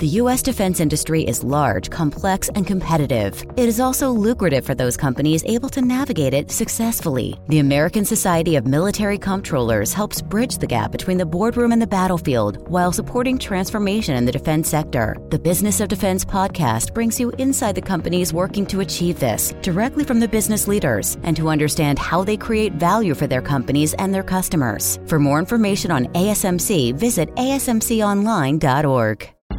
The U.S. defense industry is large, complex, and competitive. It is also lucrative for those companies able to navigate it successfully. The American Society of Military Comptrollers helps bridge the gap between the boardroom and the battlefield while supporting transformation in the defense sector. The Business of Defense podcast brings you inside the companies working to achieve this directly from the business leaders and to understand how they create value for their companies and their customers. For more information on ASMC, visit asmconline.org.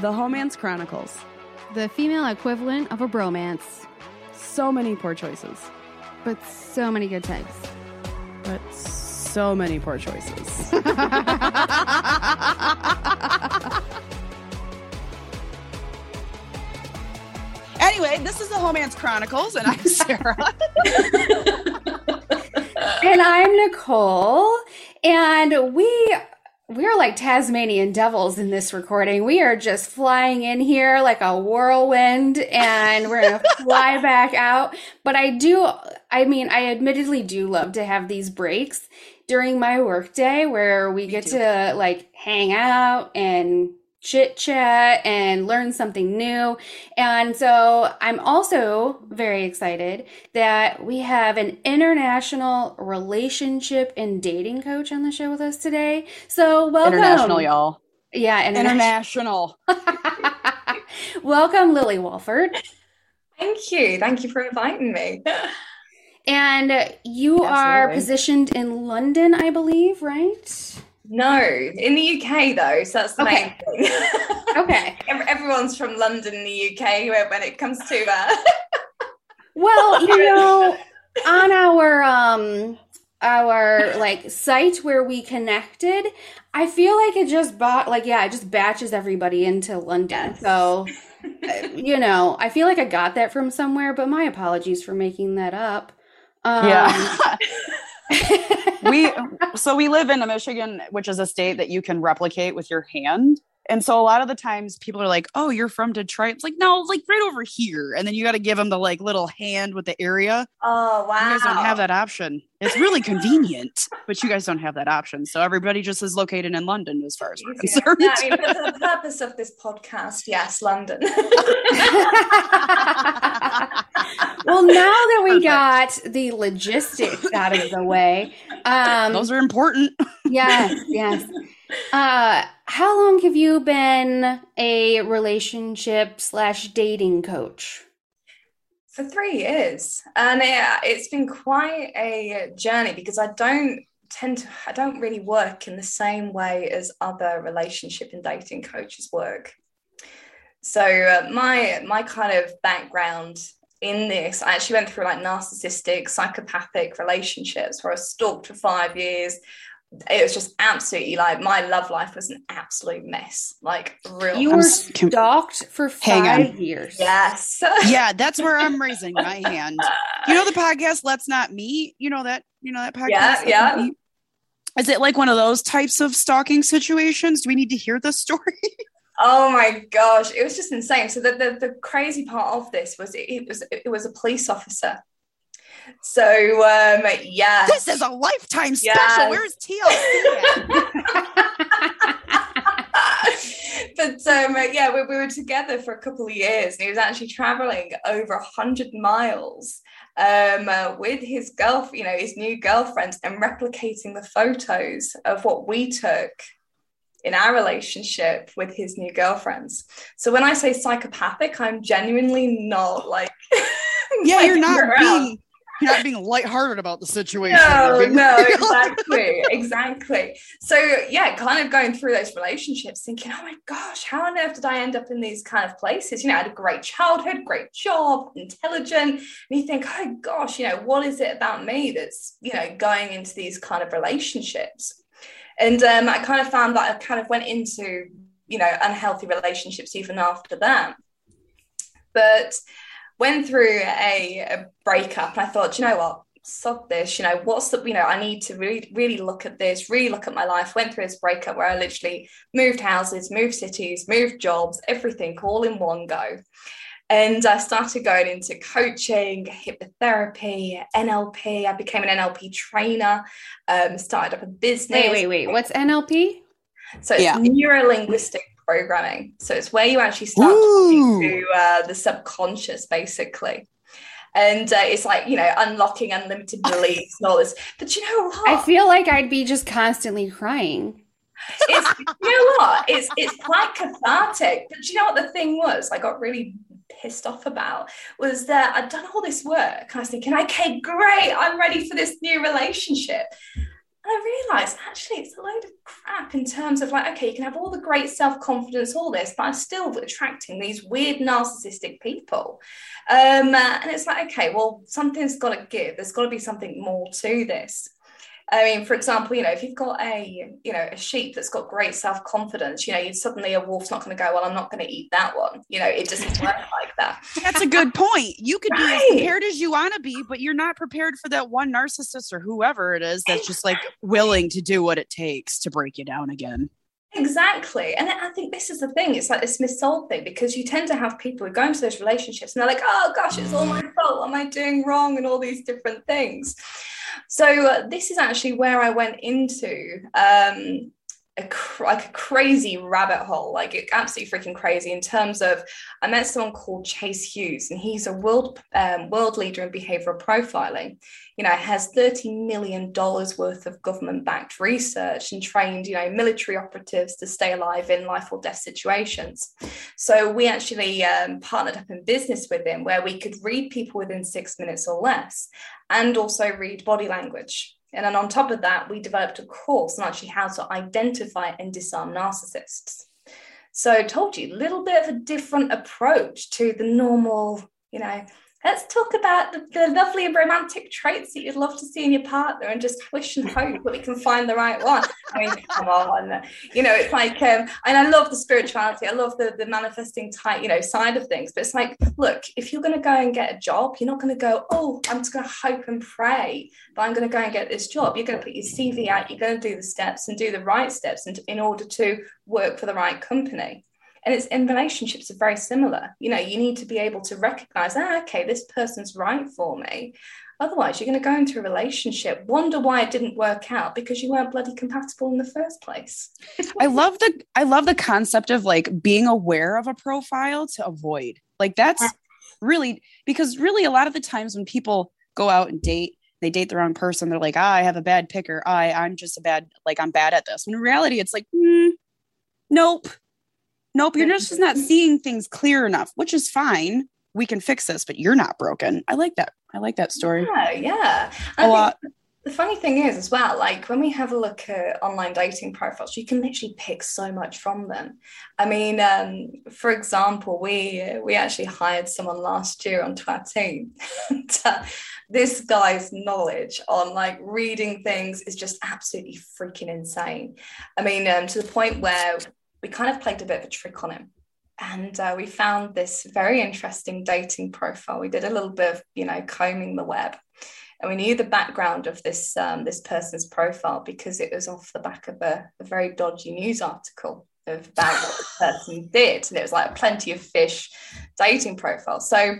The Homance Chronicles. The female equivalent of a bromance. So many poor choices. But so many good times. But so many poor choices. anyway, this is the Homance Chronicles, and I'm Sarah. and I'm Nicole. And we we're like Tasmanian devils in this recording. We are just flying in here like a whirlwind and we're going to fly back out. But I do, I mean, I admittedly do love to have these breaks during my workday where we Me get too. to like hang out and chit chat and learn something new. And so I'm also very excited that we have an international relationship and dating coach on the show with us today. So welcome. International, y'all. Yeah, international. welcome, Lily Walford. Thank you. Thank you for inviting me. and you Absolutely. are positioned in London, I believe, right? No, in the UK though, so that's the okay. main thing. okay. Everyone's from London in the UK when it comes to that. well, you know, on our um our like site where we connected, I feel like it just bought like yeah, it just batches everybody into London. Yes. So uh, you know, I feel like I got that from somewhere, but my apologies for making that up. Um, yeah. We so we live in a Michigan, which is a state that you can replicate with your hand. And so a lot of the times people are like, "Oh, you're from Detroit." It's like, "No, like right over here." And then you got to give them the like little hand with the area. Oh, wow. You guys don't have that option. It's really convenient, but you guys don't have that option. So everybody just is located in London as far as we're concerned. Yeah, I mean, for the purpose of this podcast, yes, London. well, now that we Perfect. got the logistics out of the way, um, those are important. yes, yes. Uh, how long have you been a relationship slash dating coach? For three years, and it, it's been quite a journey because I don't tend to I don't really work in the same way as other relationship and dating coaches work. So uh, my my kind of background in this, I actually went through like narcissistic, psychopathic relationships where I stalked for five years it was just absolutely like my love life was an absolute mess. Like real. You were stalked for five years. Yes. yeah, that's where I'm raising my hand. You know the podcast Let's Not Meet? You know that you know that podcast? Yeah, yeah. Is it like one of those types of stalking situations? Do we need to hear the story? Oh my gosh, it was just insane. So the, the, the crazy part of this was it, it was it was a police officer so um, yeah, this is a lifetime special. Where's TLC? but um, yeah, we, we were together for a couple of years, and he was actually traveling over a hundred miles um, uh, with his girl, you know, his new girlfriend, and replicating the photos of what we took in our relationship with his new girlfriends. So when I say psychopathic, I'm genuinely not like yeah, you're not being you're not being lighthearted about the situation. No, no, exactly, exactly. So yeah, kind of going through those relationships, thinking, oh my gosh, how on earth did I end up in these kind of places? You know, I had a great childhood, great job, intelligent, and you think, oh gosh, you know, what is it about me that's you know going into these kind of relationships? And um, I kind of found that I kind of went into you know unhealthy relationships even after that, but went through a, a breakup and I thought, you know what, stop this, you know, what's the, you know, I need to really, really look at this, really look at my life. Went through this breakup where I literally moved houses, moved cities, moved jobs, everything all in one go. And I started going into coaching, hypnotherapy, NLP. I became an NLP trainer, um, started up a business. Wait, wait, wait. What's NLP? So it's yeah. neuro linguistic programming. So it's where you actually start Ooh. to uh, the subconscious, basically. And uh, it's like, you know, unlocking unlimited beliefs and all this. But you know what? I feel like I'd be just constantly crying. It's, you know what? It's, it's quite cathartic. But you know what the thing was? I got really pissed off about was that I'd done all this work. And I was thinking, okay, great, I'm ready for this new relationship. And I realized actually it's a load of crap in terms of like, okay, you can have all the great self confidence, all this, but I'm still attracting these weird narcissistic people. Um, and it's like, okay, well, something's got to give. There's got to be something more to this. I mean, for example, you know, if you've got a, you know, a sheep that's got great self confidence, you know, you suddenly a wolf's not going to go, well, I'm not going to eat that one. You know, it doesn't work like that. That's a good point. You could right. be as prepared as you want to be, but you're not prepared for that one narcissist or whoever it is that's just like willing to do what it takes to break you down again. Exactly. And I think this is the thing. It's like this missold thing because you tend to have people who go into those relationships and they're like, oh gosh, it's all my fault. What am I doing wrong? And all these different things. So uh, this is actually where I went into um, a cr- like a crazy rabbit hole, like absolutely freaking crazy. In terms of, I met someone called Chase Hughes, and he's a world um, world leader in behavioral profiling. You know, has thirty million dollars worth of government backed research and trained you know military operatives to stay alive in life or death situations. So we actually um, partnered up in business with him, where we could read people within six minutes or less, and also read body language. And then on top of that, we developed a course on actually how to identify and disarm narcissists. So I told you a little bit of a different approach to the normal, you know, let's talk about the, the, lovely romantic traits that you'd love to see in your partner and just wish and hope that we can find the right one. I mean, come on. You know, it's like, um, and I love the spirituality. I love the, the manifesting type, you know, side of things. But it's like, look, if you're going to go and get a job, you're not going to go, oh, I'm just going to hope and pray, but I'm going to go and get this job. You're going to put your CV out, you're going to do the steps and do the right steps in, in order to work for the right company and it's in relationships are very similar. You know you need to be able to recognize ah, okay this person's right for me. Otherwise you're going to go into a relationship wonder why it didn't work out because you weren't bloody compatible in the first place. I love the i love the concept of like being aware of a profile to avoid. Like that's really because really a lot of the times when people go out and date they date the wrong person they're like ah, i have a bad picker. I i'm just a bad like i'm bad at this. When in reality it's like mm, nope nope, you're just not seeing things clear enough, which is fine. We can fix this, but you're not broken. I like that. I like that story. Yeah, yeah. A lot. The funny thing is, as well, like when we have a look at online dating profiles, you can literally pick so much from them. I mean, um, for example, we we actually hired someone last year onto our team. this guy's knowledge on like reading things is just absolutely freaking insane. I mean, um, to the point where we kind of played a bit of a trick on him. And uh, we found this very interesting dating profile. We did a little bit of, you know, combing the web, and we knew the background of this um, this person's profile because it was off the back of a, a very dodgy news article of about what the person did, and it was like plenty of fish dating profile. So,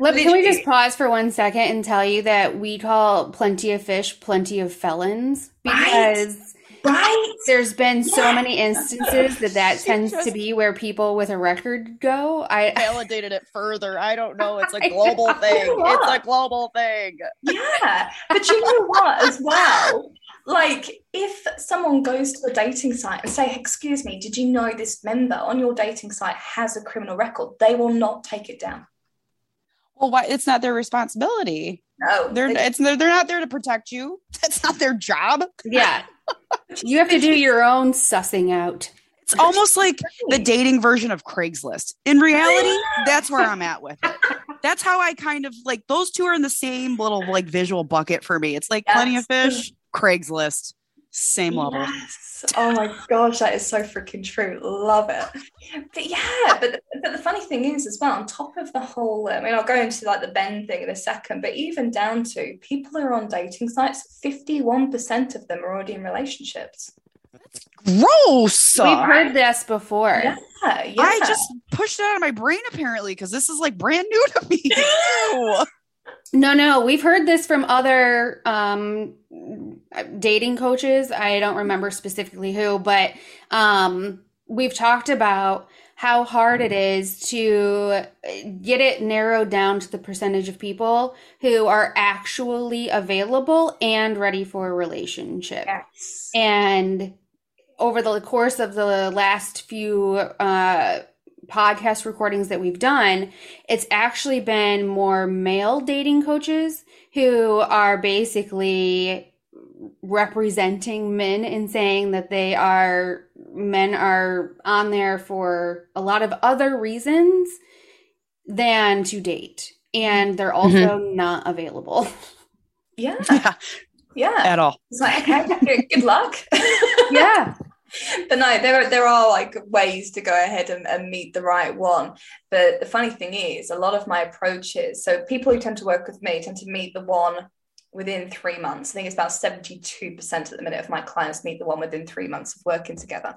Let, can we just pause for one second and tell you that we call plenty of fish plenty of felons because. Right? Right. There's been so many instances that that tends to be where people with a record go. I validated it further. I don't know. It's a global thing. It's a global thing. Yeah. But you know what, as well? Like, if someone goes to a dating site and say, Excuse me, did you know this member on your dating site has a criminal record? They will not take it down. Well, why? It's not their responsibility No, They're they- it's they're, they're not there to protect you. That's not their job. Yeah. You have to do your own sussing out. It's almost like the dating version of Craigslist. In reality, that's where I'm at with it. That's how I kind of like those two are in the same little like visual bucket for me. It's like plenty of fish, Craigslist, same level. Yes. Oh my gosh, that is so freaking true. Love it. But yeah, but the, but the funny thing is as well, on top of the whole, I mean, I'll go into like the Ben thing in a second, but even down to people who are on dating sites, 51% of them are already in relationships. Gross. We've heard this before. Yeah, yeah. I just pushed it out of my brain apparently because this is like brand new to me. No, no, we've heard this from other um, dating coaches. I don't remember specifically who, but um, we've talked about how hard it is to get it narrowed down to the percentage of people who are actually available and ready for a relationship. yes. And over the course of the last few uh, podcast recordings that we've done, it's actually been more male dating coaches who are basically representing men and saying that they are men are on there for a lot of other reasons than to date and they're mm-hmm. also not available Yeah, Yeah, yeah. at all. It's like, okay, good, good luck. yeah but no, there are, there are like ways to go ahead and, and meet the right one. But the funny thing is, a lot of my approaches, so people who tend to work with me tend to meet the one within three months. I think it's about 72% at the minute of my clients meet the one within three months of working together.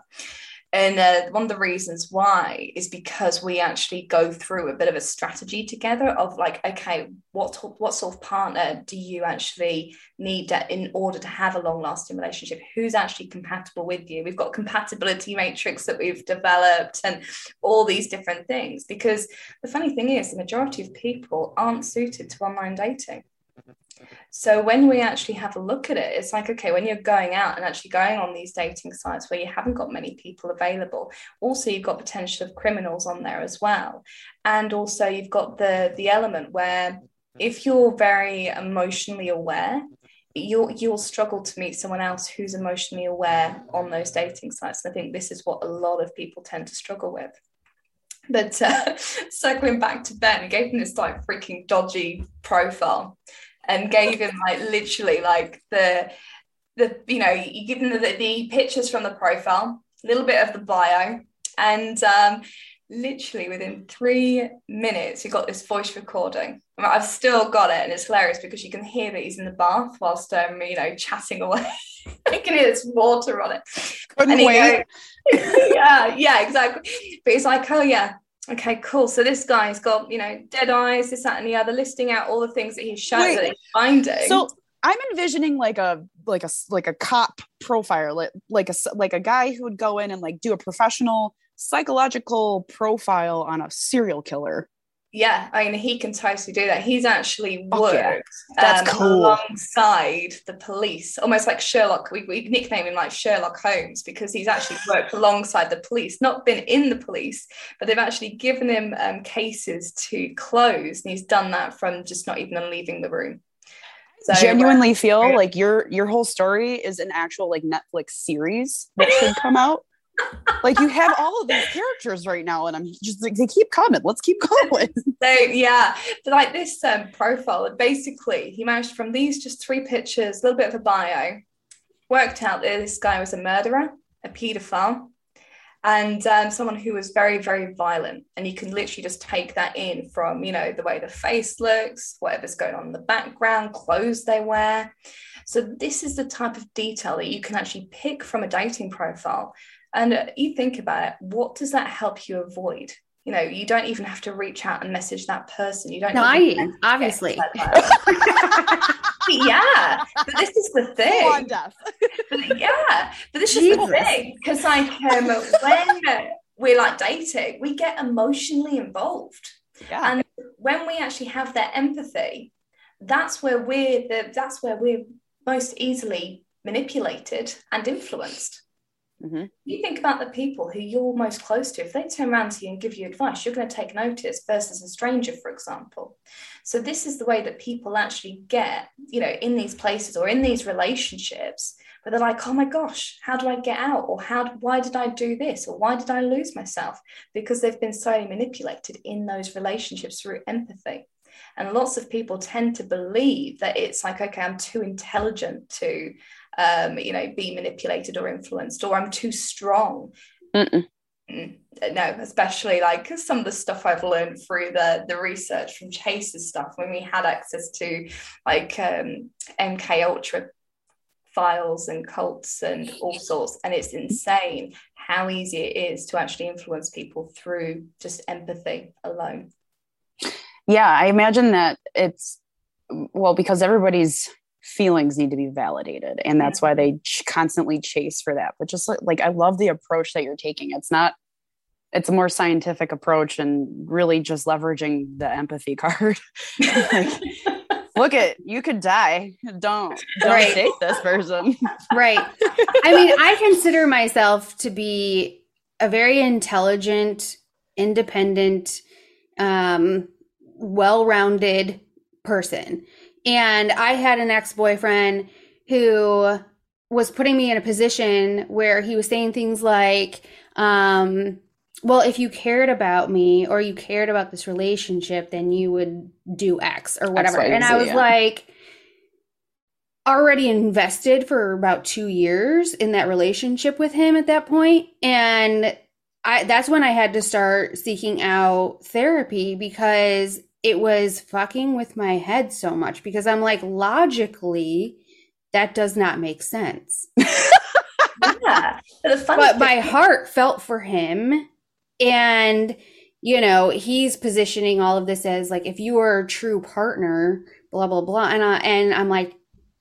And uh, one of the reasons why is because we actually go through a bit of a strategy together of like, okay, what what sort of partner do you actually need in order to have a long lasting relationship? Who's actually compatible with you? We've got compatibility matrix that we've developed and all these different things. Because the funny thing is, the majority of people aren't suited to online dating. So when we actually have a look at it, it's like, okay, when you're going out and actually going on these dating sites where you haven't got many people available, also you've got potential of criminals on there as well. And also you've got the the element where if you're very emotionally aware, you'll you'll struggle to meet someone else who's emotionally aware on those dating sites. And I think this is what a lot of people tend to struggle with. But uh, circling back to Ben, gave him this like freaking dodgy profile and gave him like literally like the the you know you give him the, the pictures from the profile a little bit of the bio and um literally within three minutes you got this voice recording. I mean, i've still got it and it's hilarious because you can hear that he's in the bath whilst um you know chatting away you can hear this water on it. Couldn't wait. goes- yeah yeah exactly. But he's like oh yeah. Okay cool. So this guy's got you know dead eyes this that and the other listing out all the things that he's shown that he's finding. So I'm envisioning like a like a like a cop profile, like like a like a guy who would go in and like do a professional psychological profile on a serial killer. Yeah i mean he can totally do that he's actually worked yeah. That's um, cool. alongside the police almost like sherlock we, we nickname him like sherlock holmes because he's actually worked alongside the police not been in the police but they've actually given him um, cases to close and he's done that from just not even leaving the room So, uh, Genuinely feel yeah. like your your whole story is an actual like Netflix series that should come out. Like you have all of these characters right now, and I'm just like they keep coming. Let's keep going. So yeah, but like this um, profile, basically, he managed from these just three pictures, a little bit of a bio, worked out that this guy was a murderer, a paedophile, and um, someone who was very, very violent. And you can literally just take that in from, you know, the way the face looks, whatever's going on in the background, clothes they wear. So this is the type of detail that you can actually pick from a dating profile. And you think about it, what does that help you avoid? You know, you don't even have to reach out and message that person. You don't. Lying, even- obviously. yeah, but this is the Full on thing. But yeah, but this is the thing because like um, when we're like dating, we get emotionally involved, Yeah. and when we actually have that empathy, that's where we're the that's where we're most easily manipulated and influenced. Mm-hmm. You think about the people who you're most close to. If they turn around to you and give you advice, you're going to take notice versus a stranger, for example. So this is the way that people actually get, you know, in these places or in these relationships where they're like, oh my gosh, how do I get out? Or how, why did I do this? Or why did I lose myself? Because they've been so manipulated in those relationships through empathy. And lots of people tend to believe that it's like, okay, I'm too intelligent to, um, you know, be manipulated or influenced, or I'm too strong. Mm-mm. Mm, no, especially like some of the stuff I've learned through the the research from Chase's stuff when we had access to like um, MK Ultra files and cults and all sorts, and it's insane how easy it is to actually influence people through just empathy alone yeah i imagine that it's well because everybody's feelings need to be validated. And that's why they ch- constantly chase for that. But just like, like i love the approach that you're taking. It's not it's a more scientific approach and really just leveraging the empathy card. Like, look at you could die. Don't don't right. date this person. Right. I mean i consider myself to be a very intelligent independent um well-rounded person. And I had an ex-boyfriend who was putting me in a position where he was saying things like, um, well, if you cared about me or you cared about this relationship, then you would do X or whatever. X, y, and I was yeah. like, already invested for about two years in that relationship with him at that point, and I that's when I had to start seeking out therapy because it was fucking with my head so much because I'm like, logically, that does not make sense. yeah. But my heart felt for him. And, you know, he's positioning all of this as like, if you are a true partner, blah, blah, blah. And, I, and I'm like,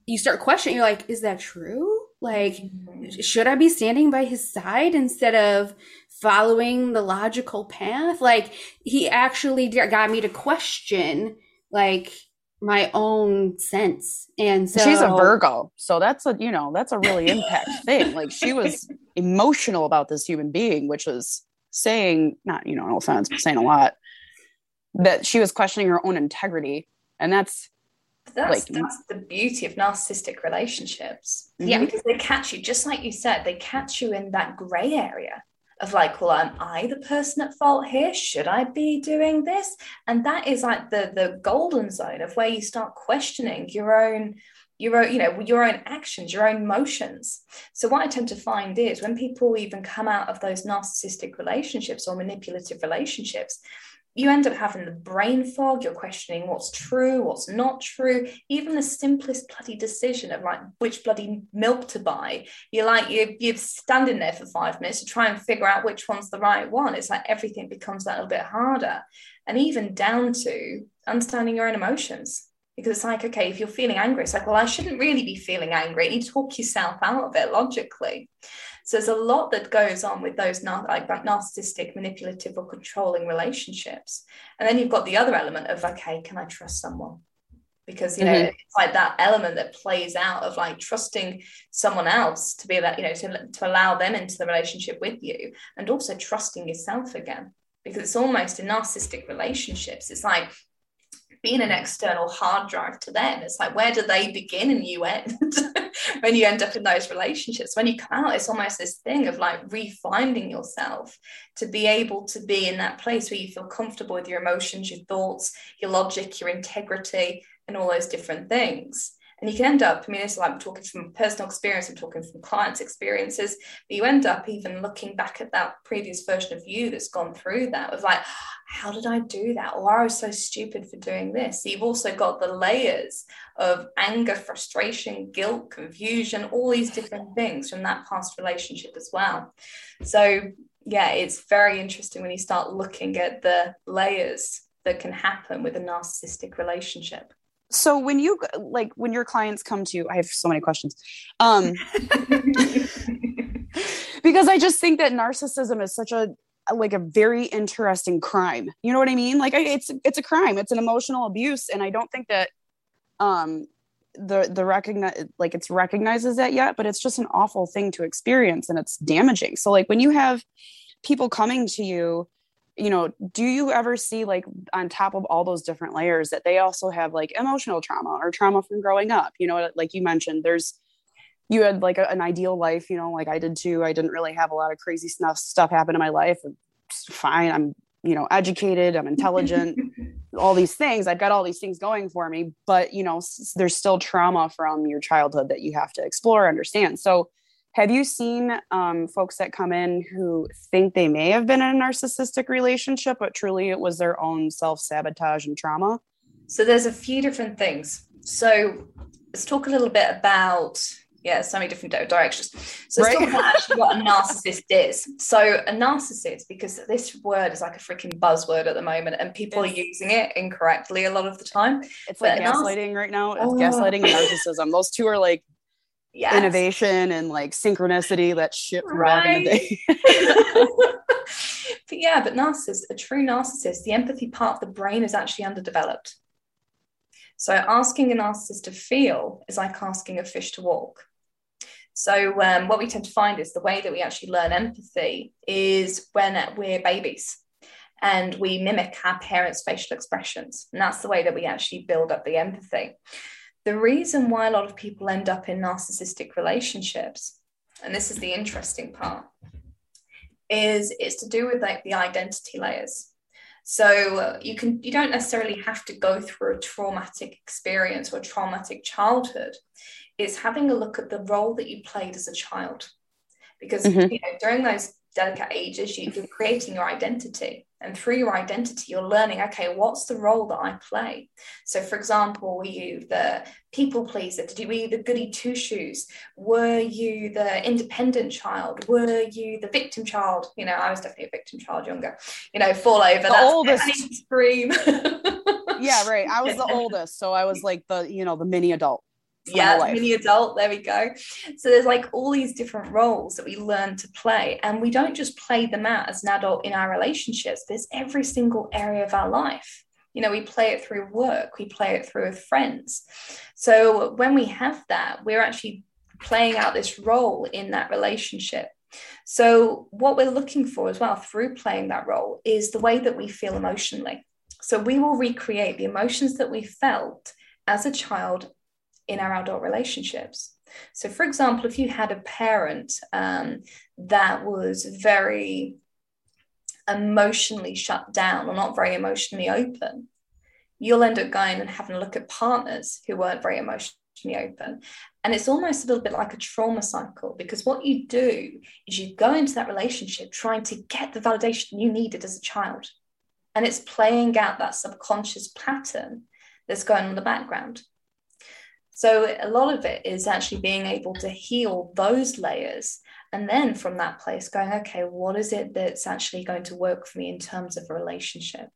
you start questioning, you're like, is that true? Like, mm-hmm. should I be standing by his side instead of following the logical path. Like he actually got me to question like my own sense. And so she's a Virgo. So that's a, you know, that's a really impact thing. Like she was emotional about this human being, which was saying, not, you know, no offense, but saying a lot that she was questioning her own integrity. And that's, that's, like, that's the beauty of narcissistic relationships. Yeah. Because they catch you, just like you said, they catch you in that gray area of like, well, am I the person at fault here? Should I be doing this? And that is like the the golden zone of where you start questioning your own your own, you know, your own actions, your own motions. So what I tend to find is when people even come out of those narcissistic relationships or manipulative relationships, you end up having the brain fog. You're questioning what's true, what's not true. Even the simplest bloody decision of like which bloody milk to buy, you're like you're, you're standing there for five minutes to try and figure out which one's the right one. It's like everything becomes that little bit harder, and even down to understanding your own emotions. Because it's like, okay, if you're feeling angry, it's like, well, I shouldn't really be feeling angry. You talk yourself out of it logically. So there's a lot that goes on with those like narcissistic, manipulative, or controlling relationships. And then you've got the other element of okay, can I trust someone? Because you know mm-hmm. it's like that element that plays out of like trusting someone else to be that you know to, to allow them into the relationship with you, and also trusting yourself again. Because it's almost in narcissistic relationships, it's like being an external hard drive to them. It's like, where do they begin and you end when you end up in those relationships? When you come out, it's almost this thing of like refinding yourself to be able to be in that place where you feel comfortable with your emotions, your thoughts, your logic, your integrity, and all those different things. And you can end up, I mean, it's like I'm talking from personal experience, I'm talking from clients' experiences, but you end up even looking back at that previous version of you that's gone through that with like, how did I do that? Or I was so stupid for doing this. So you've also got the layers of anger, frustration, guilt, confusion, all these different things from that past relationship as well. So yeah, it's very interesting when you start looking at the layers that can happen with a narcissistic relationship so when you like when your clients come to you i have so many questions. Um because i just think that narcissism is such a like a very interesting crime. You know what i mean? Like I, it's it's a crime. It's an emotional abuse and i don't think that um the the recognize like it's recognizes that yet but it's just an awful thing to experience and it's damaging. So like when you have people coming to you you know do you ever see like on top of all those different layers that they also have like emotional trauma or trauma from growing up? You know like you mentioned there's you had like a, an ideal life you know like i did too. I didn't really have a lot of crazy stuff stuff happen in my life. Fine. I'm you know educated. I'm intelligent. All these things. I've got all these things going for me but you know s- there's still trauma from your childhood that you have to explore understand. So have you seen um, folks that come in who think they may have been in a narcissistic relationship but truly it was their own self-sabotage and trauma So there's a few different things. So let's talk a little bit about yeah, so many different directions. So let's Right. talk about actually what a narcissist is. So a narcissist, because this word is like a freaking buzzword at the moment, and people It's- are using it incorrectly a lot of the time. it's like But narciss- gaslighting right now it's Oh. gaslighting and narcissism those two are like Yes. innovation and like synchronicity that shit from back in the day but yeah, but narcissist, a true narcissist, the empathy part of the brain is actually underdeveloped. So asking a narcissist to feel is like asking a fish to walk. So um, what we tend to find is the way that we actually learn empathy is when we're babies and we mimic our parents' facial expressions. And that's the way that we actually build up the empathy. The reason why a lot of people end up in narcissistic relationships, and this is the interesting part, is it's to do with like the identity layers. So uh, you can you don't necessarily have to go through a traumatic experience or traumatic childhood. It's having a look at the role that you played as a child, because Mhm. you know during those delicate ages you, you're creating your identity, and through your identity you're learning. Okay, what's the role that I play? So, for example, were you the people pleaser? Did you were you the goody two shoes? Were you the independent child? Were you the victim child? You know, I was definitely a victim child younger. You know, fall over. The that's oldest. I scream. yeah right i was the oldest so i was like the you know the mini adult for my whole yeah, mini adult. There we go. So there's like all these different roles that we learn to play, and we don't just play them out as an adult in our relationships. There's every single area of our life. You know, we play it through work, we play it through with friends. So when we have that, we're actually playing out this role in that relationship. So what we're looking for as well through playing that role is the way that we feel emotionally. So we will recreate the emotions that we felt as a child in our adult relationships. So, for example, if you had a parent um, that was very emotionally shut down or not very emotionally open, you'll end up going and having a look at partners who weren't very emotionally open. And it's almost a little bit like a trauma cycle because what you do is you go into that relationship trying to get the validation you needed as a child. And it's playing out that subconscious pattern that's going on in the background. So a lot of it is actually being able to heal those layers. And then from that place, going, okay, what is it that's actually going to work for me in terms of a relationship?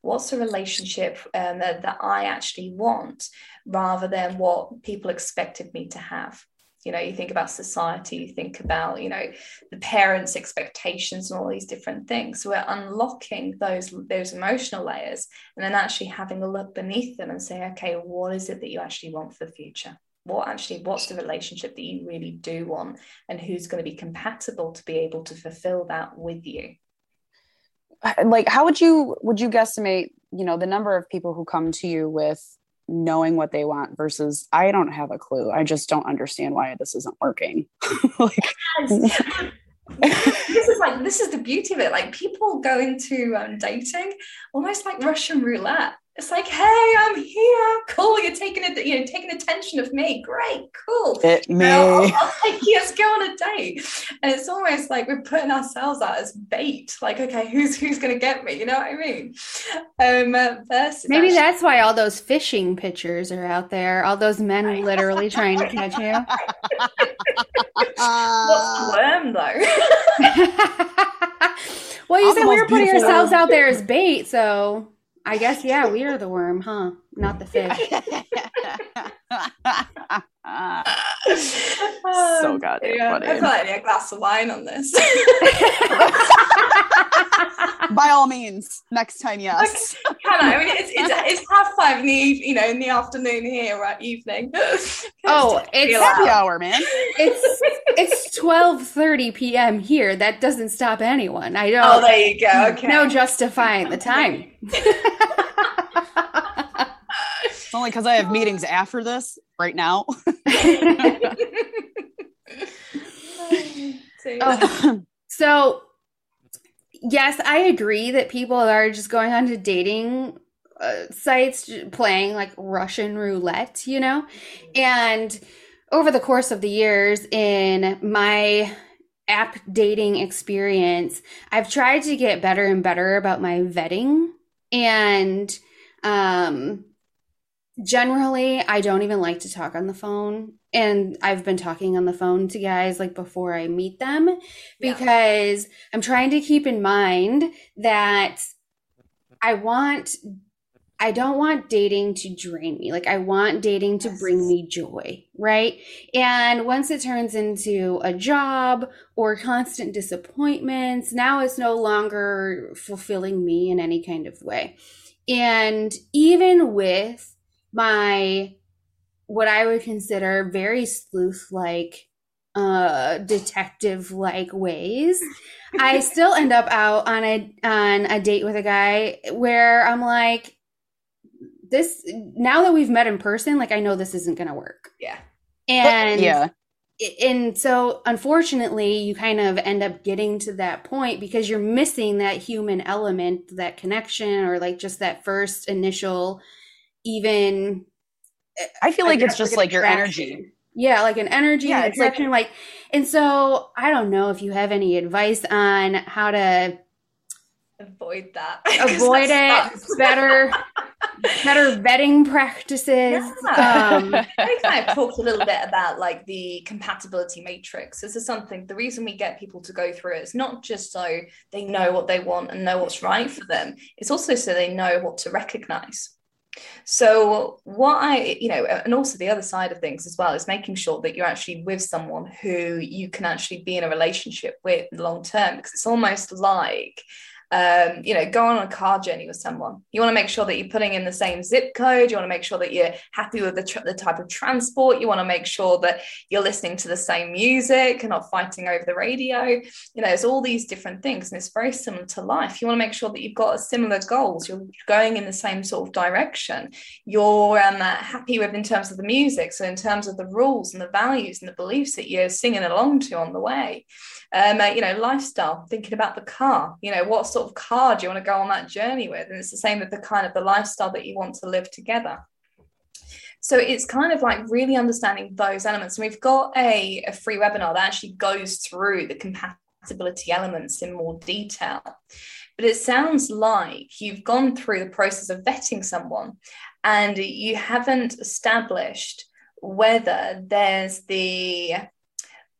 What's a relationship um, that, that I actually want rather than what people expected me to have? You know, you think about society, you think about, you know, the parents' expectations and all these different things. So we're unlocking those those emotional layers and then actually having a look beneath them and say, okay, what is it that you actually want for the future? What actually, what's the relationship that you really do want, and who's going to be compatible to be able to fulfill that with you? like how would you would you guesstimate you know the number of people who come to you with knowing what they want versus i don't have a clue i just don't understand why this isn't working like this is like this is the beauty of it. Like people go into um, dating almost like Russian roulette. It's like, hey, I'm here. Cool. You're taking it. You know, taking attention of me. Great. Cool. it me Well, I'll, I'll take you. Let's go on a date. And it's almost like we're putting ourselves out as bait. Like, okay, who's who's gonna get me? You know what I mean? Um, uh, versus Maybe actually- that's why all those fishing pictures are out there. All those men literally trying to catch you. what's the worm though? well, you I'm said we most were putting ourselves out there as bait, so I guess yeah, we are the worm, huh? Not the fish. so goddamn yeah, funny. I feel like need a glass of wine on this. by all means next time yes Can I I mean, it's, it's, it's half five in the eve- you know in the afternoon here, right? Evening. Oh, it's Feel Happy out. hour, man. it's it's twelve thirty p.m. here. That doesn't stop anyone. I oh, don't. Oh, there you go. Okay. No justifying the time. It's only because I have meetings after this right now. So, Oh. so, yes, I agree that people are just going onto dating uh, sites playing like Russian roulette, you know? And over the course of the years in my app dating experience, I've tried to get better and better about my vetting. And um, generally, I don't even like to talk on the phone. And I've been talking on the phone to guys like before I meet them Yeah. because I'm trying to keep in mind that I want I don't want dating to drain me. Like I want dating to bring me joy, right? And once it turns into a job or constant disappointments, now it's no longer fulfilling me in any kind of way. And even with my what I would consider very sleuth like uh detective like ways i still end up out on a on a date with a guy where i'm like this now that we've met in person like i know this isn't gonna work yeah. and yeah. and so unfortunately you kind of end up getting to that point because you're missing that human element that connection or like just that first initial even I feel like it's just an like your energy. Yeah, like an energy, Yeah, it's like- attraction, like, and so I don't know if you have any advice on how to Avoid that. avoid that it sucks. better, better vetting practices. Yeah. Um, I kind of talked a little bit about like the compatibility matrix. This is something, the reason we get people to go through it is not just so they know what they want and know what's right for them, it's also so they know what to recognize. So, what I, you know, and also the other side of things as well is making sure that you're actually with someone who you can actually be in a relationship with long term, because it's almost like, um, you know, go on a car journey with someone. You want to make sure that you're putting in the same zip code. You want to make sure that you're happy with the, tr- the type of transport. You want to make sure that you're listening to the same music and not fighting over the radio. You know, there's all these different things, and it's very similar to life. You want to make sure that you've got similar goals. You're going in the same sort of direction. You're um, uh, happy with in terms of the music. So in terms of the rules and the values and the beliefs that you're singing along to on the way um, uh, you know, lifestyle, thinking about the car, you know, what sort of car do you want to go on that journey with? And it's the same with the kind of the lifestyle that you want to live together. So it's kind of like really understanding those elements. And we've got a, a free webinar that actually goes through the compatibility elements in more detail. But it sounds like you've gone through the process of vetting someone and you haven't established whether there's the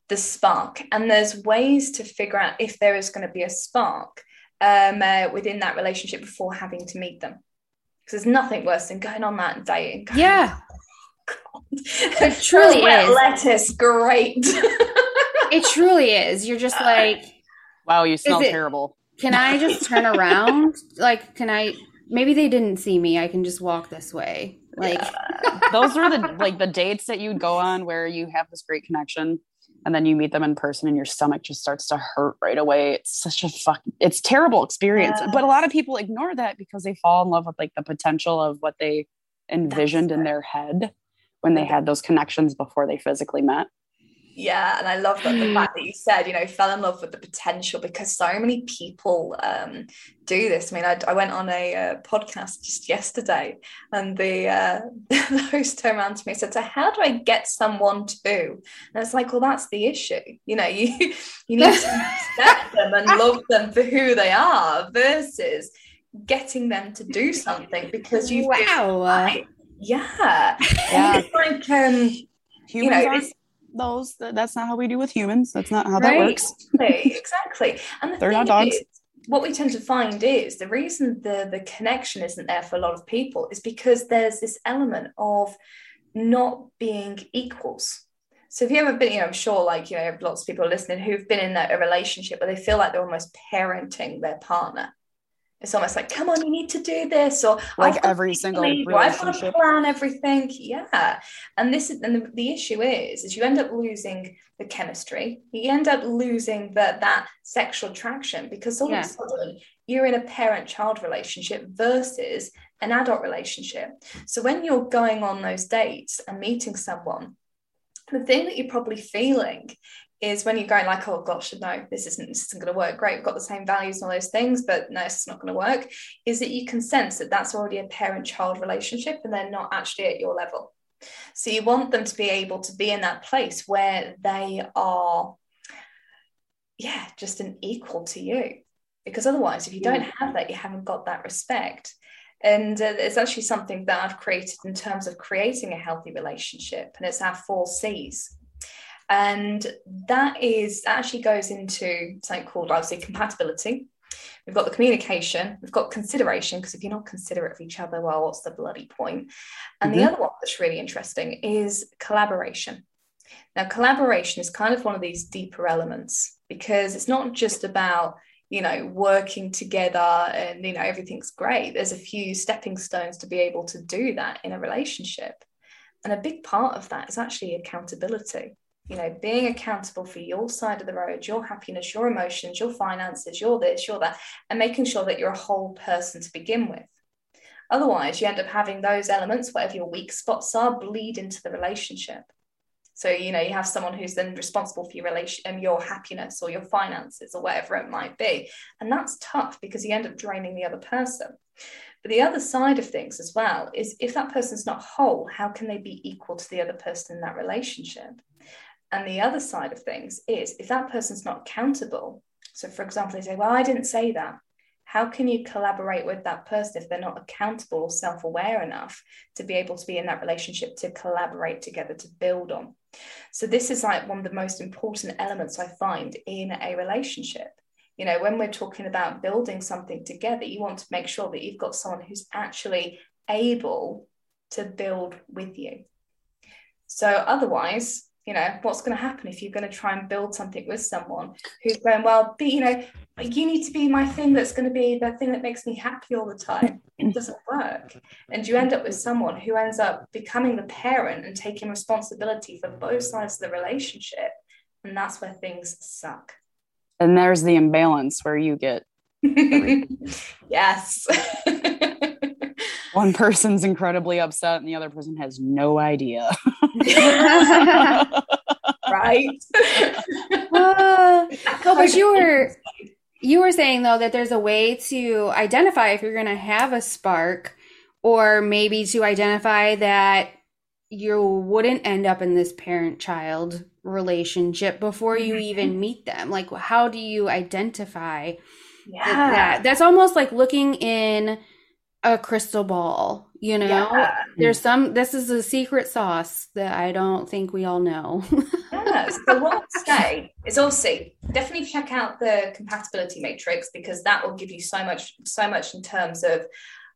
the spark and there's ways to figure out if there is going to be a spark um, uh, within that relationship before having to meet them because there's nothing worse than going on that date and going, yeah, "God, It truly is. lettuce great it truly is. You're just like, Wow, you smell it- terrible. can I just turn around? Like, can I? Maybe they didn't see me. I can just walk this way. Like, Those are the like the dates that you'd go on where you have this great connection and then you meet them in person and your stomach just starts to hurt right away. It's such a fuck it's terrible experience. But a lot of people ignore that because they fall in love with like the potential of what they envisioned in their head when they had those connections before they physically met. Yeah, and I love that the fact that you said, you know, fell in love with the potential because so many people um, do this. I mean, I, I went on a uh, podcast just yesterday, and the, uh, the host turned around to me and said, "So, how do I get someone to?" And it's like, well, that's the issue. You know, you you need to accept them and love them for who they are versus getting them to do something because you feel wow. like, yeah, Yeah. it's like um Humans know, aren't it's- those th- that's not how we do with humans. That's not how that works. exactly, exactly. And the They're thing not dogs. is, what we tend to find is the reason the the connection isn't there for a lot of people is because there's this element of not being equals. So if you ever been, you know, I'm sure like, you know, lots of people listening who've been in that, a relationship where they feel like they're almost parenting their partner. It's almost like, come on, you need to do this, or like every single relationship. I've got to plan everything. Yeah, and this is and the, the issue is, is you end up losing the chemistry. You end up losing that that sexual attraction because all yeah. of a sudden you're in a parent-child relationship versus an adult relationship. So when you're going on those dates and meeting someone, the thing that you're probably feeling is when you're going like, oh gosh, no, this isn't this isn't going to work. Great, we've got the same values and all those things, but no, it's not going to work. Is that you can sense that that's already a parent-child relationship, and they're not actually at your level. So you want them to be able to be in that place where they are, yeah, just an equal to you. Because otherwise, if you don't have that, you haven't got that respect. And uh, it's actually something that I've created in terms of creating a healthy relationship, and it's our four C's. And that is actually goes into something called obviously compatibility. We've got the communication, we've got consideration, because if you're not considerate of each other, well, what's the bloody point? And mm-hmm. the other one that's really interesting is collaboration. Now, collaboration is kind of one of these deeper elements because it's not just about you know working together and you know everything's great there's a few stepping stones to be able to do that in a relationship and a big part of that is actually accountability you know, being accountable for your side of the road, your happiness, your emotions, your finances, your this, your that, and making sure that you're a whole person to begin with. Otherwise, you end up having those elements, whatever your weak spots are, bleed into the relationship. So, you know, you have someone who's then responsible for your relation and um, your happiness or your finances or whatever it might be. And that's tough because you end up draining the other person. But the other side of things as well is if that person's not whole, how can they be equal to the other person in that relationship? And the other side of things is if that person's not accountable, so for example, they say, Well, I didn't say that. How can you collaborate with that person if they're not accountable or self aware enough to be able to be in that relationship to collaborate together to build on? So, this is like one of the most important elements I find in a relationship. You know, when we're talking about building something together, you want to make sure that you've got someone who's actually able to build with you. So, otherwise, you know what's going to happen if you're going to try and build something with someone who's going well be you know you need to be my thing that's going to be the thing that makes me happy all the time. It doesn't work. And you end up with someone who ends up becoming the parent and taking responsibility for both sides of the relationship and that's where things suck. And there's the imbalance where you get yes one person's incredibly upset and the other person has no idea. right. Uh, no, but you were you were saying though that there's a way to identify if you're going to have a spark or maybe to identify that you wouldn't end up in this parent child relationship before you mm-hmm. even meet them like how do you identify yeah. that that's almost like looking in a crystal ball you know? Yeah. there's some this is a secret sauce that i don't think we all know. Yeah so what i'd say is obviously definitely check out the compatibility matrix because that will give you so much so much in terms of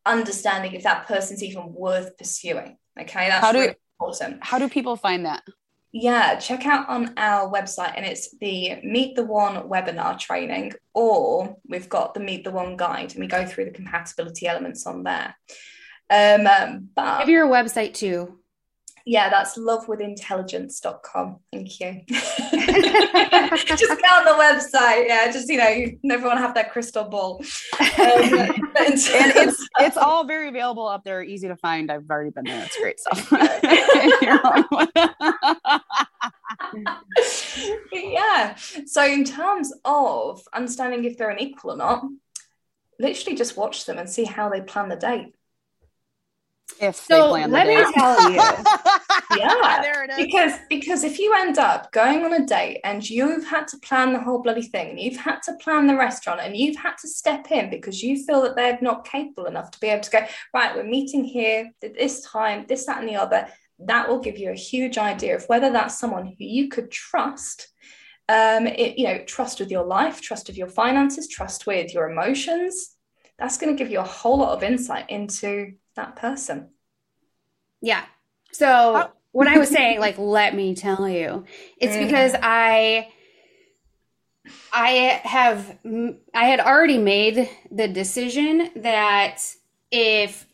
understanding if that person's even worth pursuing okay? That's how do, really important. how do people find that yeah, check out on our website, and it's the Meet the One webinar training, or we've got the Meet the One guide, and we go through the compatibility elements on there. Um, but give your website too yeah, that's lovewithintelligence.com. Thank you. just go on the website. Yeah, just, you know, everyone have that crystal ball. Um, and it's it's all very available up there, easy to find. I've already been there. It's great stuff. yeah. So in terms of understanding if they're an equal or not, literally just watch them and see how they plan the date if so let me tell you. Yeah. Because because if you end up going on a date and you've had to plan the whole bloody thing and you've had to plan the restaurant and you've had to step in because you feel that they're not capable enough to be able to go right we're meeting here at this time this that and the other that will give you a huge idea of whether that's someone who you could trust um it, you know trust with your life trust with your finances trust with your emotions that's going to give you a whole lot of insight into that person. Yeah. So oh. when I was saying, like, let me tell you, it's mm-hmm. because I I have I had already made the decision that if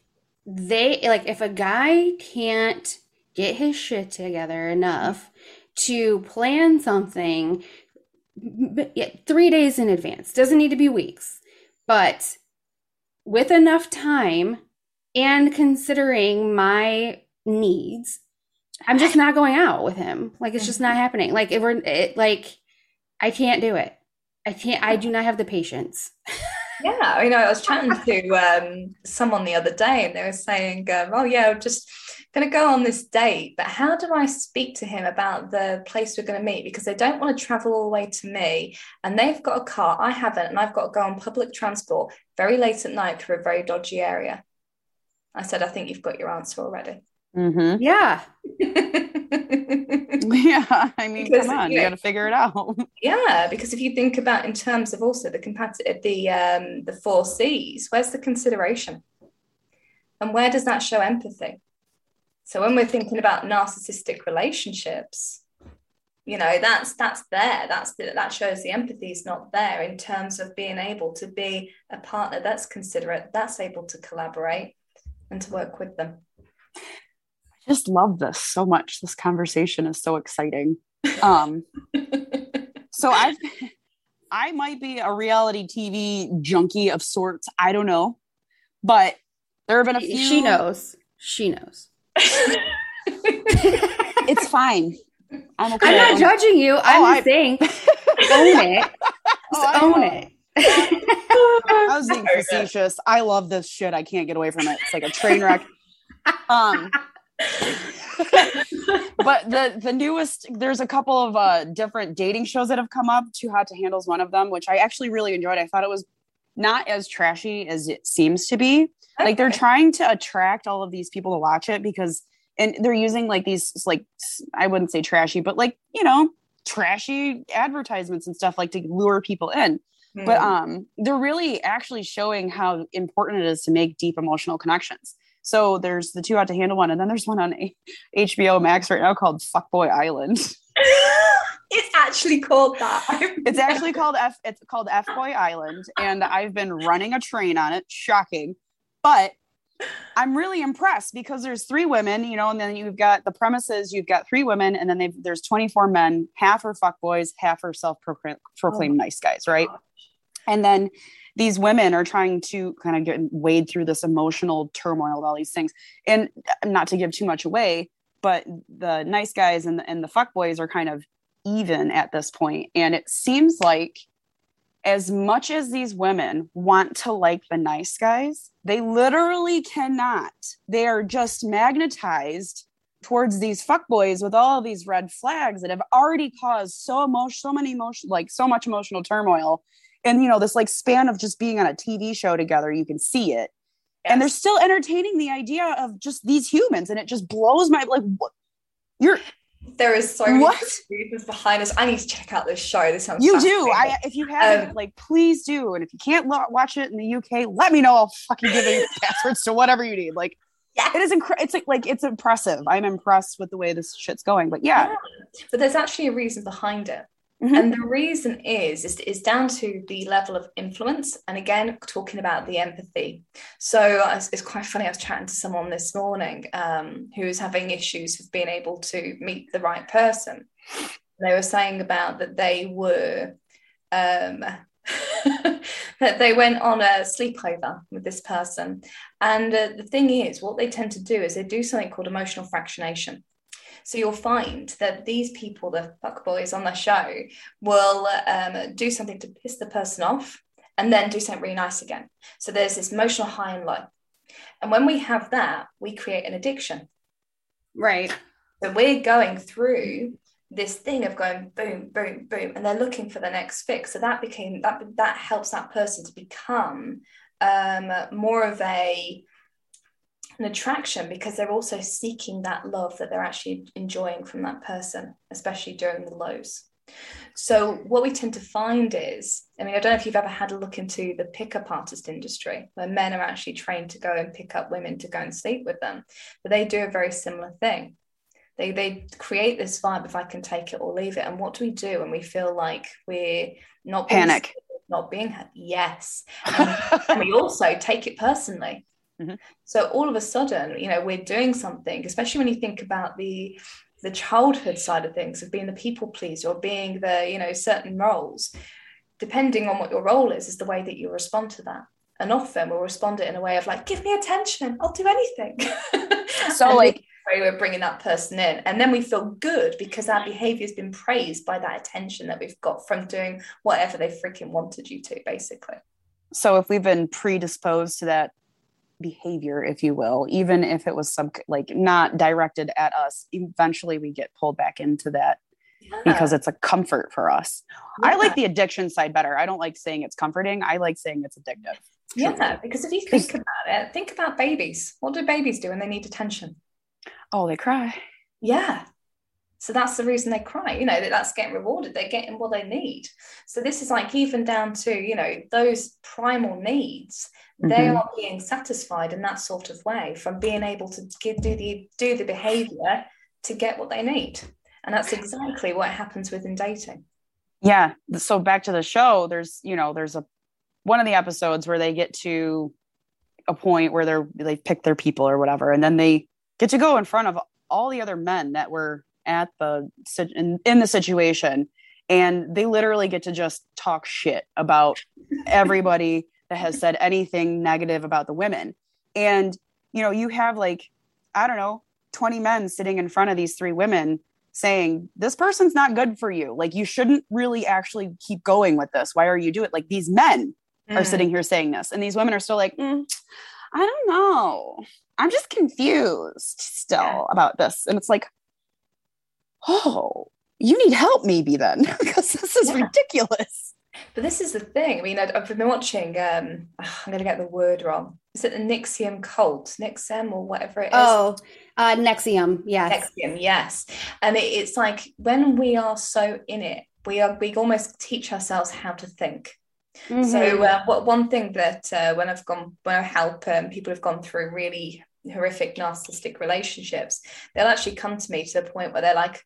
they like if a guy can't get his shit together enough to plan something 3 days in advance. Doesn't need to be weeks but with enough time and considering my needs i'm just not going out with him. Like it's just not happening. Like if we're it, like i can't do it. I can't i do not have the patience. Yeah I know, I was chatting to um, someone the other day and they were saying um, oh yeah just going to go on this date but how do I speak to him about the place we're going to meet because they don't want to travel all the way to me and they've got a car I haven't and I've got to go on public transport very late at night through a very dodgy area I said I think you've got your answer already Mm-hmm. yeah Yeah, I mean, Because, come on, you you got to figure it out. Yeah, because if you think about in terms of also the competitive, the um, the four C's, where's the consideration, and where does that show empathy? So when we're thinking about narcissistic relationships, you know that's that's there. That's the, that shows the empathy is not there in terms of being able to be a partner that's considerate, that's able to collaborate and to work with them. I just love this so much. This conversation is so exciting. Um, so I've, I might be a reality TV junkie of sorts. I don't know, but there have been a few. she knows she knows It's fine. I'm okay. i'm not I'm- judging you i'm I- just saying own it Oh, Just I own it I was being facetious. I love this shit. I can't get away from it. It's like a train wreck. Um, but the the newest, there's a couple of uh, different dating shows that have come up. Too Hot to Handle is one of them, which I actually really enjoyed. I thought it was not as trashy as it seems to be. Like they're trying to attract all of these people to watch it because, and they're using like these like I wouldn't say trashy, but like you know trashy advertisements and stuff like to lure people in but Hmm. um they're really actually showing how important it is to make deep emotional connections so there's the Too Hot to Handle one and then there's one on A- hbo max right now called fuckboy island it's actually called that. it's actually called f it's called f boy island and i've been running a train on it. Shocking. But i'm really impressed because there's three women you know and then you've got the premises you've got three women and then they've, there's 24 men half are fuckboys half are self-proclaimed oh nice guys right? and then these women are trying to kind of get wade through this emotional turmoil of all these things. And not to give too much away but the nice guys and the, and the fuck boys are kind of even at this point. And it seems like as much as these women want to like the nice guys they literally cannot. They are just magnetized towards these fuck boys with all these red flags that have already caused so emotion so many emotion like so much emotional turmoil and you know this like span of just being on a tv show together you can see it. And they're still entertaining the idea of just these humans and it just blows my like what you're There is so many What? reasons behind this. I need to check out this show. This sounds you do i if you haven't Um, like please do and if you can't lo- watch it in the uk let me know i'll fucking give you passwords to whatever you need like Yeah. it is incredible it's like like it's impressive i'm impressed with the way this shit's going but yeah but there's actually a reason behind it. Mhm. And the reason is, is is down to the level of influence. And again, talking about the empathy. So uh, it's, it's quite funny. I was chatting to someone this morning um, who was having issues with being able to meet the right person. They were saying about that they were um, that they went on a sleepover with this person. And uh, the thing is, what they tend to do is they do something called emotional fractionation. So you'll find that these people, the fuckboys on the show, will um, do something to piss the person off and then do something really nice again. So there's this emotional high and low. And when we have that, we create an addiction. right So we're going through this thing of going boom, boom, boom, and they're looking for the next fix. So that became that that helps that person to become um, more of a an attraction because they're also seeking that love that they're actually enjoying from that person, especially during the lows. So what we tend to find is, I mean, I don't know if you've ever had a look into the pickup artist industry, where men are actually trained to go and pick up women to go and sleep with them, but they do a very similar thing. They they create this vibe if I can take it or leave it. And what do we do when we feel like we're not being Panic. not being happy? Yes. And, and we also take it personally. Mhm. So all of a sudden, you know, we're doing something, especially when you think about the the childhood side of things of being the people pleaser or being the, you know, certain roles, depending on what your role is, is the way that you respond to that. And often we'll respond it in a way of like, give me attention, I'll do anything. So, like- we're bringing that person in. And then we feel good because our behavior has been praised by that attention that we've got from doing whatever they freaking wanted you to, basically. so if we've been predisposed to that behavior if you will even if it was some like not directed at us eventually we get pulled back into that because it's a comfort for us. I like the addiction side better. I don't like saying it's comforting. I like saying it's addictive. Yeah, because if you think about it, think about babies. What do babies do when they need attention? oh they cry. Yeah. So that's the reason they cry, you know, that that's getting rewarded. They're getting what they need. So this is like even down to, you know, those primal needs, they Mhm. are being satisfied in that sort of way from being able to give, do the do the behavior to get what they need. And that's exactly what happens within dating. yeah so back to the show there's you know there's a one of the episodes where they get to a point where they're they pick their people or whatever and then they get to go in front of all the other men that were at the sit- in, in the situation. And they literally get to just talk shit about everybody that has said anything negative about the women. And you know you have like i don't know 20 men sitting in front of these three women saying this person's not good for you. Like you shouldn't really actually keep going with this. Why are you doing it like these men are Mm. sitting here saying this. And these women are still like "Mm, i don't know. I'm just confused still Yeah. about this. And it's like oh you need help maybe then because this is Yeah. ridiculous But this is the thing. I mean, I've I've been watching. Um, I'm going to get the word wrong. Is it the Nixium cult, Nixem, or whatever it is? Oh, uh, NXIVM. Yes. NXIVM, yes. And it, it's like when we are so in it, we are we almost teach ourselves how to think. Mhm. So, uh, what one thing that uh, when I've gone when I help um, people who've gone through really horrific narcissistic relationships, they'll actually come to me to the point where they're like,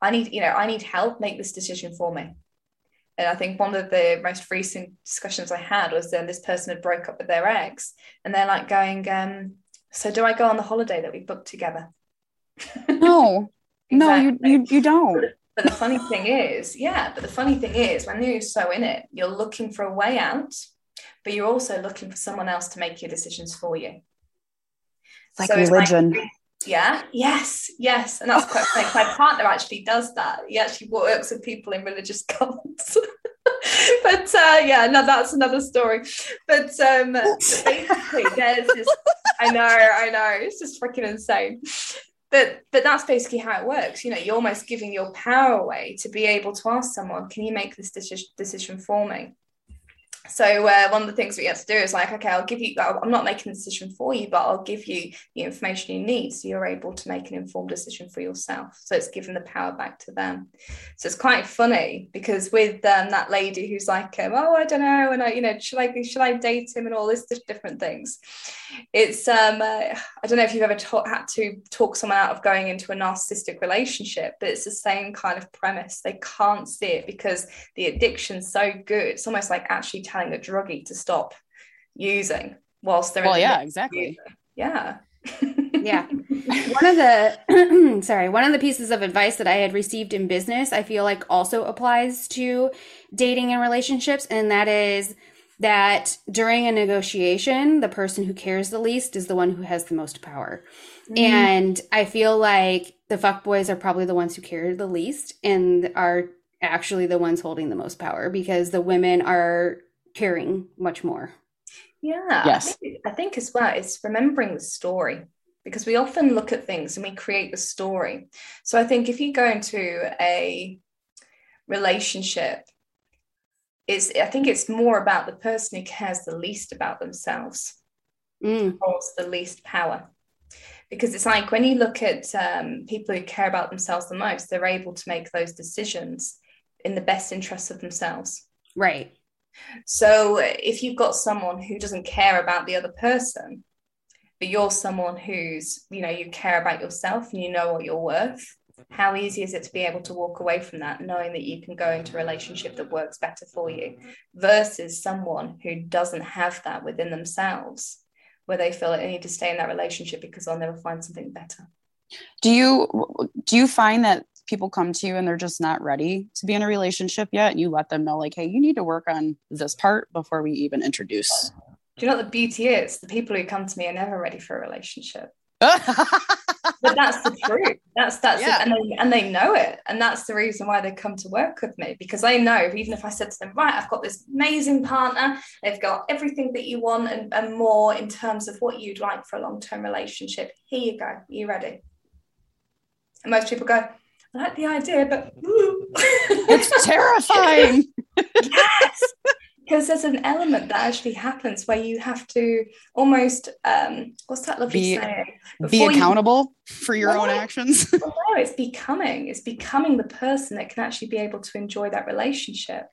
"I need, you know, I need help. Make this decision for me." And I think one of the most recent discussions I had was then this person had broke up with their ex, and they're like going, um, "So do I go on the holiday that we booked together?" no no you, you you don't But the funny thing is, yeah, but the funny thing is, when you're so in it, you're looking for a way out, but you're also looking for someone else to make your decisions for you. like So religion Yeah, yes, yes. And that's quite funny. My partner actually does that. He actually works with people in religious cults. but uh, yeah, no, that's another story. But um, basically, there's this. I know, I know. It's just freaking insane. But but that's basically how it works. You know, you're almost giving your power away to be able to ask someone, "Can you make this decision decision for me?" So uh, one of the things we have to do is like, okay, I'll give you. I'm not making the decision for you, but I'll give you the information you need, so you're able to make an informed decision for yourself. So it's giving the power back to them. So it's quite funny because with um, that lady who's like, um, oh, I don't know, and I, you know, should I should I date him and all this different things. It's um, uh, I don't know if you've ever ta- had to talk someone out of going into a narcissistic relationship, but it's the same kind of premise. They can't see it because the addiction's so good. It's almost like actually telling a druggie to stop using whilst they're in well the yeah midst exactly using. yeah Yeah. one of the sorry one of the pieces of advice that i had received in business i feel like also applies to dating and relationships and that is that during a negotiation the person who cares the least is the one who has the most power mm-hmm. and i feel like the fuck boys are probably the ones who care the least and are actually the ones holding the most power because the women are caring much more Yeah. Yes. I think, I think as well, it's remembering the story because we often look at things and we create the story. So I think if you go into a relationship, it's I think it's more about the person who cares the least about themselves Mm, holds the least power. Because it's like when you look at um, people who care about themselves the most, they're able to make those decisions in the best interests of themselves. right So if you've got someone who doesn't care about the other person, but you're someone who's, you know, you care about yourself and you know what you're worth, how easy is it to be able to walk away from that, knowing that you can go into a relationship that works better for you versus someone who doesn't have that within themselves, where they feel they need to stay in that relationship because they'll never find something better. Do you do you find that people come to you and they're just not ready to be in a relationship yet and you let them know like hey you need to work on this part before we even introduce. Do you know what the beauty is? The people who come to me are never ready for a relationship. But that's the truth. That's that's yeah. it. and they and they know it. And that's the reason why they come to work with me because they know even if i said to them right i've got this amazing partner they've got everything that you want and, and more in terms of what you'd like for a long-term relationship here you go. Are you ready? And most people go like the idea, but it's terrifying. yes, because there's an element that actually happens where you have to almost um, what's that lovely be, saying? be accountable you, for your well, own actions. well, no, it's becoming. It's becoming the person that can actually be able to enjoy that relationship.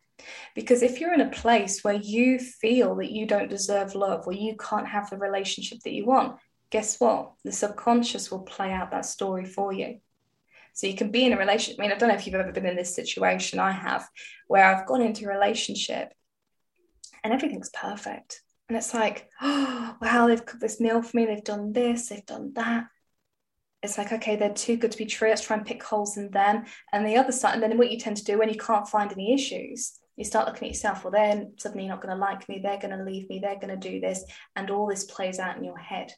Because if you're in a place where you feel that you don't deserve love or you can't have the relationship that you want, guess what? The subconscious will play out that story for you. So you can be in a relationship. I mean, I don't know if you've ever been in this situation. I have, where I've gone into a relationship and everything's perfect. And it's like, oh, wow, they've cooked this meal for me. They've done this, they've done that. It's like, okay, they're too good to be true. Let's try and pick holes in them. And the other side, and then what you tend to do when you can't find any issues, you start looking at yourself, well, then suddenly they're suddenly not going to like me. They're going to leave me. They're going to do this. And all this plays out in your head.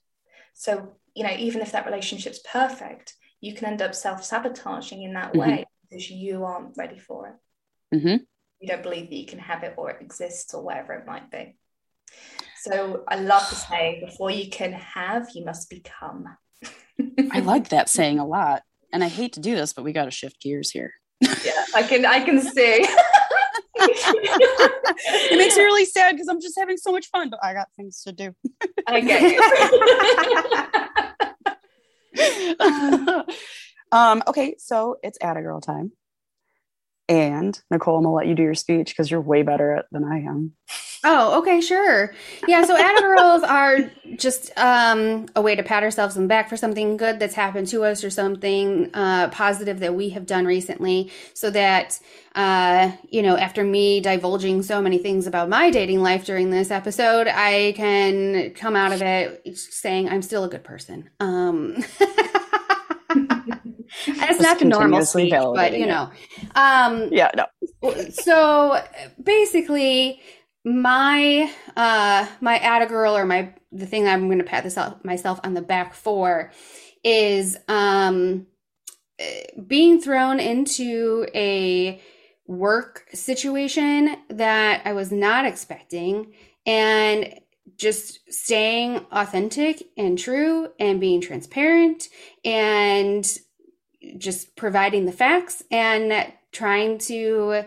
So, you know, even if that relationship's perfect, you can end up self sabotaging in that mm-hmm. way because you aren't ready for it. Mm-hmm. You don't believe that you can have it or it exists or whatever it might be. So I love to say, before you can have, you must become. I like that saying a lot. And I hate to do this, but we got to shift gears here. yeah, I can I can see. it makes me really sad because I'm just having so much fun, but I got things to do. I get you. um, okay, so it's Atta Girl time. And Nicole, I'm gonna let you do your speech because you're way better at than I am. Oh, okay, sure. Yeah, so Girls are just um, a way to pat ourselves on the back for something good that's happened to us or something uh, positive that we have done recently, so that uh, you know, after me divulging so many things about my dating life during this episode, I can come out of it saying I'm still a good person. Um, it's not the normal speech, but you know, um, yeah, no. so basically, my uh, my Atta Girl or my the thing I'm going to pat this out myself on the back for is um, being thrown into a work situation that I was not expecting and just staying authentic and true and being transparent and just providing the facts and trying to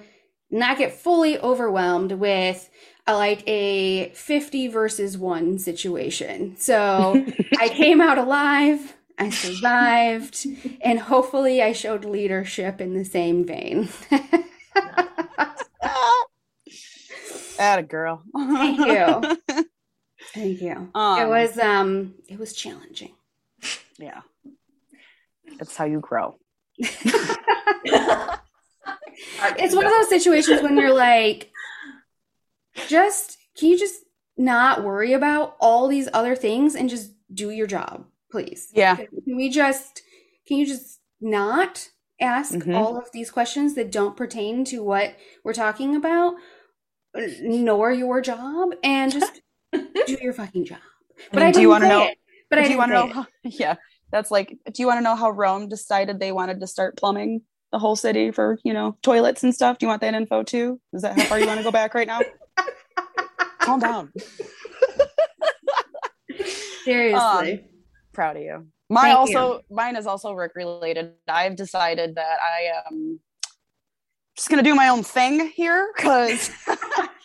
not get fully overwhelmed with a, like a 50 versus 1 situation. So I came out alive, I survived, and hopefully I showed leadership in the same vein. Atta girl. Thank you. Thank you. Um, it was um it was challenging. Yeah. That's how you grow. it's one of those situations when you're like, just can you just not worry about all these other things and just do your job, please? Yeah. Can we just can you just not ask mm-hmm. all of these questions that don't pertain to what we're talking about, nor your job, and just do your fucking job. But I, do you want to know? It, but I do want to know? How, yeah, that's like. Do you want to know how Rome decided they wanted to start plumbing the whole city for you know toilets and stuff? Do you want that info too? Is that how far you want to go back right now? Calm down. Seriously, um, proud of you. My also you. mine is also work related. I've decided that I am just gonna do my own thing here because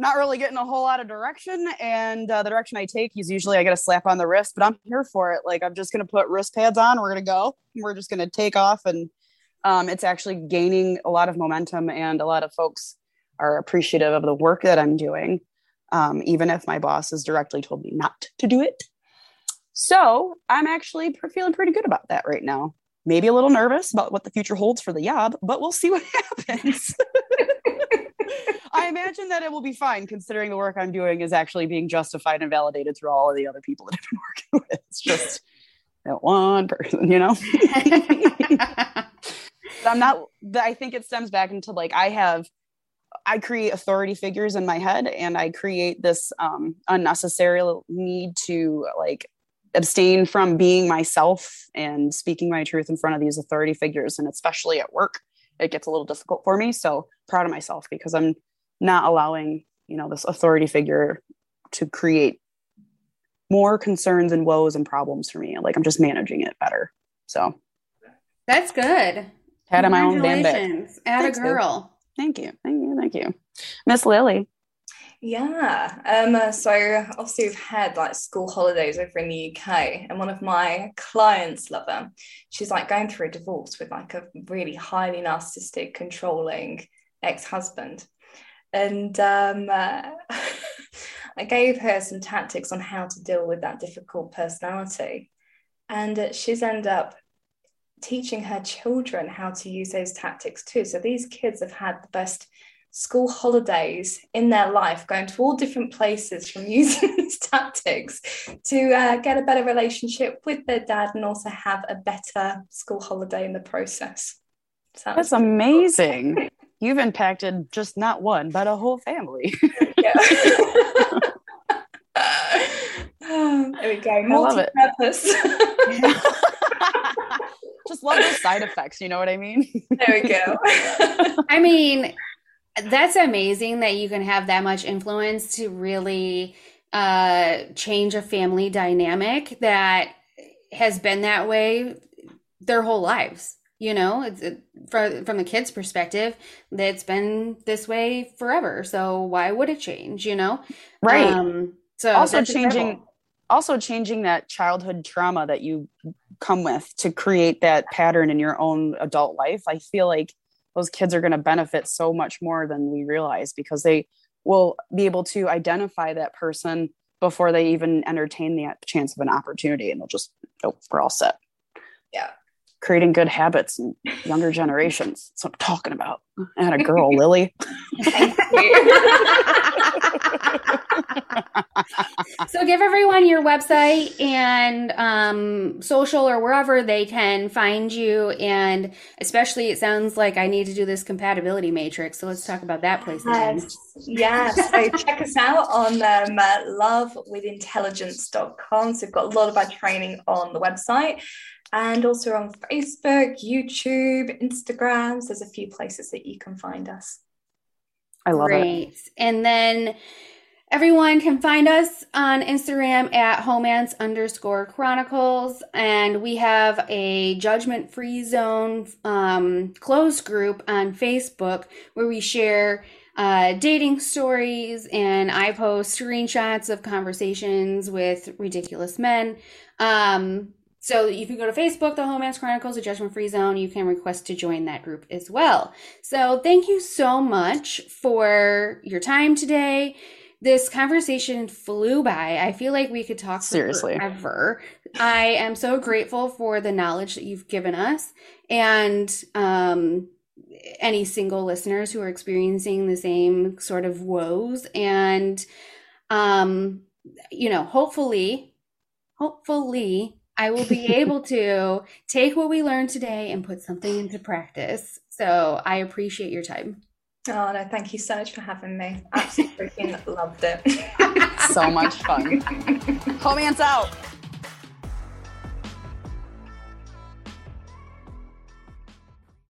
not really getting a whole lot of direction. And uh, the direction I take is usually I get a slap on the wrist, but I'm here for it. Like I'm just gonna put wrist pads on. We're gonna go. We're just gonna take off, and um, it's actually gaining a lot of momentum, and a lot of folks are appreciative of the work that I'm doing, um, even if my boss has directly told me not to do it. So I'm actually feeling pretty good about that right now. Maybe a little nervous about what the future holds for the job, but we'll see what happens. I imagine that it will be fine considering the work I'm doing is actually being justified and validated through all of the other people that I've been working with. It's just that one person, you know? I'm not, I think it stems back into like, I have, I create authority figures in my head and I create this um, unnecessary need to like abstain from being myself and speaking my truth in front of these authority figures. And especially at work, it gets a little difficult for me. So proud of myself because I'm not allowing, you know, this authority figure to create more concerns and woes and problems for me. Like I'm just managing it better. So that's good. Had my own damn. Atta girl. Thank you. Thank you. Thank you. Miss Lily. Yeah. Um, uh, so obviously we've had like school holidays over in the UK, and one of my clients, lover, she's like going through a divorce with like a really highly narcissistic, controlling ex-husband. And um, uh, I gave her some tactics on how to deal with that difficult personality. And uh, she's ended up teaching her children how to use those tactics too. So these kids have had the best school holidays in their life, going to all different places from using these tactics to uh, get a better relationship with their dad and also have a better school holiday in the process. Sounds That's amazing. You've impacted just not one, but a whole family. there we go. Multi-purpose. just love the side effects. You know what I mean? There we go. I mean, that's amazing that you can have that much influence to really uh, change a family dynamic that has been that way their whole lives. You know, it's it, from from the kids' perspective, that it's been this way forever. So why would it change? You know, right? Um, so also changing, incredible. also changing that childhood trauma that you come with to create that pattern in your own adult life. I feel like those kids are going to benefit so much more than we realize because they will be able to identify that person before they even entertain the chance of an opportunity and they'll just oh we're all set. Yeah. Creating good habits in younger generations that's what i'm talking about. Atta girl lily so give your website and um, social or wherever they can find you. And especially, it sounds like I need to do this compatibility matrix. So let's talk about that place again. Yes. So check us out on um, uh, lovewithintelligence.com. So we've got a lot of our training on the website and also on Facebook, YouTube, Instagrams. There's a few places that you can find us. I love Great. it. And then Everyone can find us on Instagram at homance underscore chronicles. And we have a judgment free zone um, closed group on Facebook where we share uh, dating stories and I post screenshots of conversations with ridiculous men. Um, so you can go to Facebook, the Homance Chronicles, a judgment free zone. You can request to join that group as well. So thank you so much for your time today this conversation flew by. I feel like we could talk seriously forever. I am so grateful for the knowledge that you've given us and um, any single listeners who are experiencing the same sort of woes. And, um, you know, hopefully, hopefully, I will be able to take what we learned today and put something into practice. So I appreciate your time. Oh no, thank you so much for having me. Absolutely loved it. so much fun. Homance out.